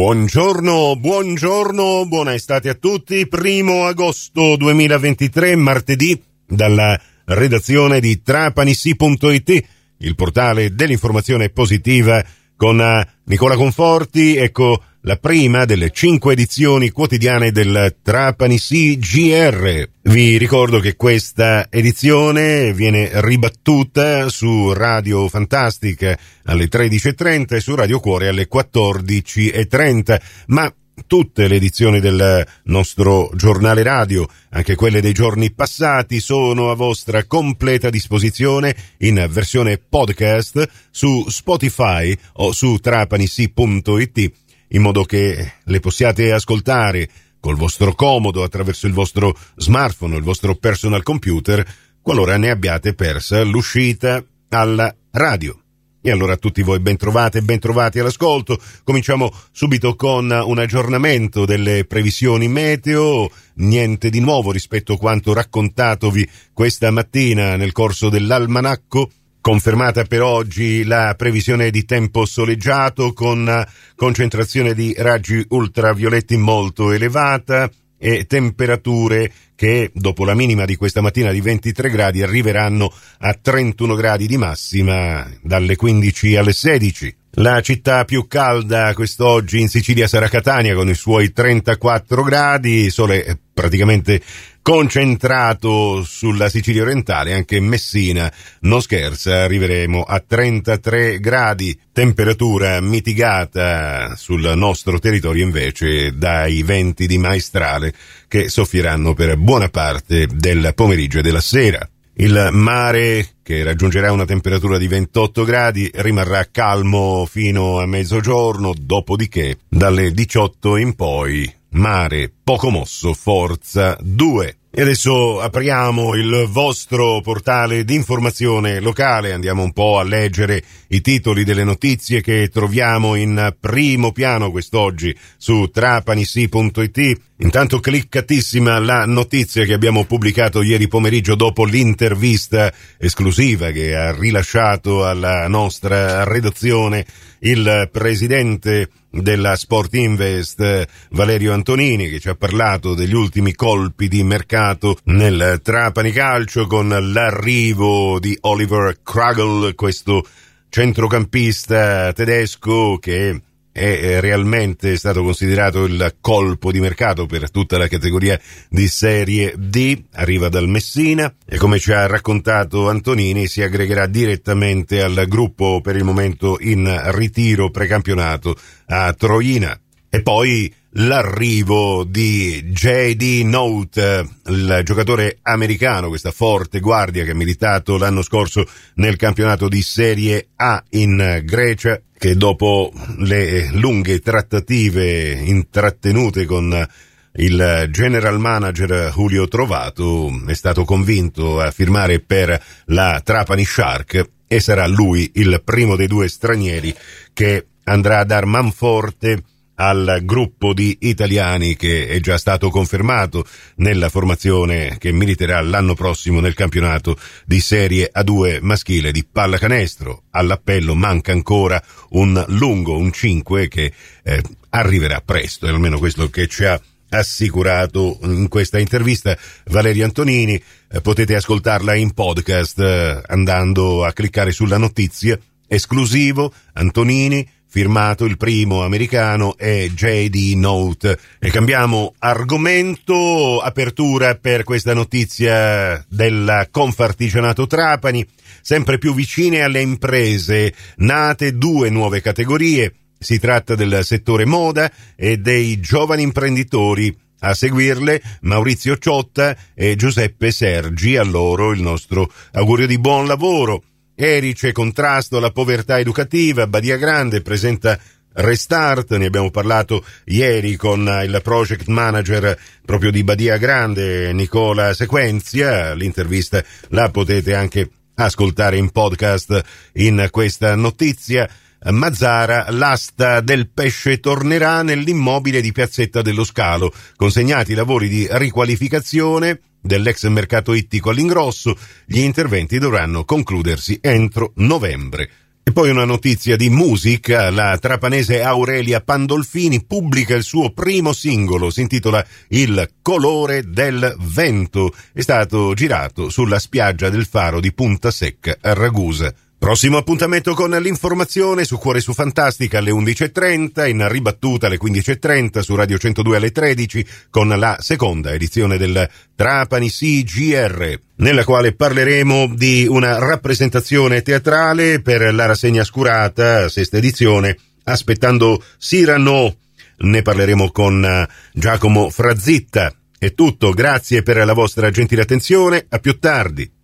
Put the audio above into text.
Buongiorno, buongiorno, buona estate a tutti. Primo agosto 2023, martedì, dalla redazione di trapanissi.it, il portale dell'informazione positiva con eh, Nicola Conforti. Ecco la prima delle cinque edizioni quotidiane del Trapani CGR. Vi ricordo che questa edizione viene ribattuta su Radio Fantastica alle 13.30 e su Radio Cuore alle 14.30, ma tutte le edizioni del nostro giornale radio, anche quelle dei giorni passati, sono a vostra completa disposizione in versione podcast su Spotify o su trapanissi.it in modo che le possiate ascoltare col vostro comodo attraverso il vostro smartphone il vostro personal computer qualora ne abbiate persa l'uscita alla radio. E allora a tutti voi ben trovate e ben trovati all'ascolto. Cominciamo subito con un aggiornamento delle previsioni meteo. Niente di nuovo rispetto a quanto raccontatovi questa mattina nel corso dell'almanacco Confermata per oggi la previsione di tempo soleggiato con concentrazione di raggi ultravioletti molto elevata e temperature che dopo la minima di questa mattina di 23 gradi arriveranno a 31 gradi di massima dalle 15 alle 16. La città più calda quest'oggi in Sicilia sarà Catania con i suoi 34 gradi, sole praticamente concentrato sulla Sicilia orientale, anche Messina non scherza, arriveremo a 33 gradi, temperatura mitigata sul nostro territorio invece dai venti di maestrale che soffieranno per buona parte del pomeriggio e della sera. Il mare, che raggiungerà una temperatura di 28 gradi, rimarrà calmo fino a mezzogiorno, dopodiché dalle 18 in poi mare poco mosso, forza 2. E adesso apriamo il vostro portale di informazione locale, andiamo un po' a leggere i titoli delle notizie che troviamo in primo piano quest'oggi su trapanissi.it. Intanto cliccatissima la notizia che abbiamo pubblicato ieri pomeriggio dopo l'intervista esclusiva che ha rilasciato alla nostra redazione il presidente della Sport Invest Valerio Antonini che ci ha parlato degli ultimi colpi di mercato nel Trapani Calcio con l'arrivo di Oliver Kragel, questo centrocampista tedesco che è realmente stato considerato il colpo di mercato per tutta la categoria di Serie D, arriva dal Messina e come ci ha raccontato Antonini si aggregherà direttamente al gruppo per il momento in ritiro precampionato a Troina. E poi l'arrivo di JD Note, il giocatore americano, questa forte guardia che ha militato l'anno scorso nel campionato di Serie A in Grecia, che dopo le lunghe trattative intrattenute con il general manager Julio Trovato è stato convinto a firmare per la Trapani Shark e sarà lui il primo dei due stranieri che andrà a dar manforte al gruppo di italiani che è già stato confermato nella formazione che militerà l'anno prossimo nel campionato di Serie A2 maschile di pallacanestro. All'appello manca ancora un lungo, un 5 che eh, arriverà presto, è almeno questo che ci ha assicurato in questa intervista Valerio Antonini. Eh, potete ascoltarla in podcast eh, andando a cliccare sulla notizia esclusivo Antonini firmato il primo americano è JD Note. E cambiamo argomento, apertura per questa notizia del Confartigianato Trapani, sempre più vicine alle imprese, nate due nuove categorie. Si tratta del settore moda e dei giovani imprenditori. A seguirle Maurizio Ciotta e Giuseppe Sergi, a loro il nostro augurio di buon lavoro. Erice, contrasto alla povertà educativa, Badia Grande presenta Restart, ne abbiamo parlato ieri con il project manager proprio di Badia Grande, Nicola Sequenzia, l'intervista la potete anche ascoltare in podcast in questa notizia. Mazzara, l'asta del pesce tornerà nell'immobile di Piazzetta dello Scalo, consegnati i lavori di riqualificazione dell'ex mercato ittico all'ingrosso, gli interventi dovranno concludersi entro novembre. E poi una notizia di musica, la trapanese Aurelia Pandolfini pubblica il suo primo singolo, si intitola Il colore del vento, è stato girato sulla spiaggia del faro di Punta Secca a Ragusa. Prossimo appuntamento con l'informazione su Cuore su Fantastica alle 11.30, in ribattuta alle 15.30 su Radio 102 alle 13 con la seconda edizione del Trapani CGR, nella quale parleremo di una rappresentazione teatrale per la rassegna scurata, sesta edizione, aspettando Cyrano. Ne parleremo con eh, Giacomo Frazitta. È tutto, grazie per la vostra gentile attenzione, a più tardi.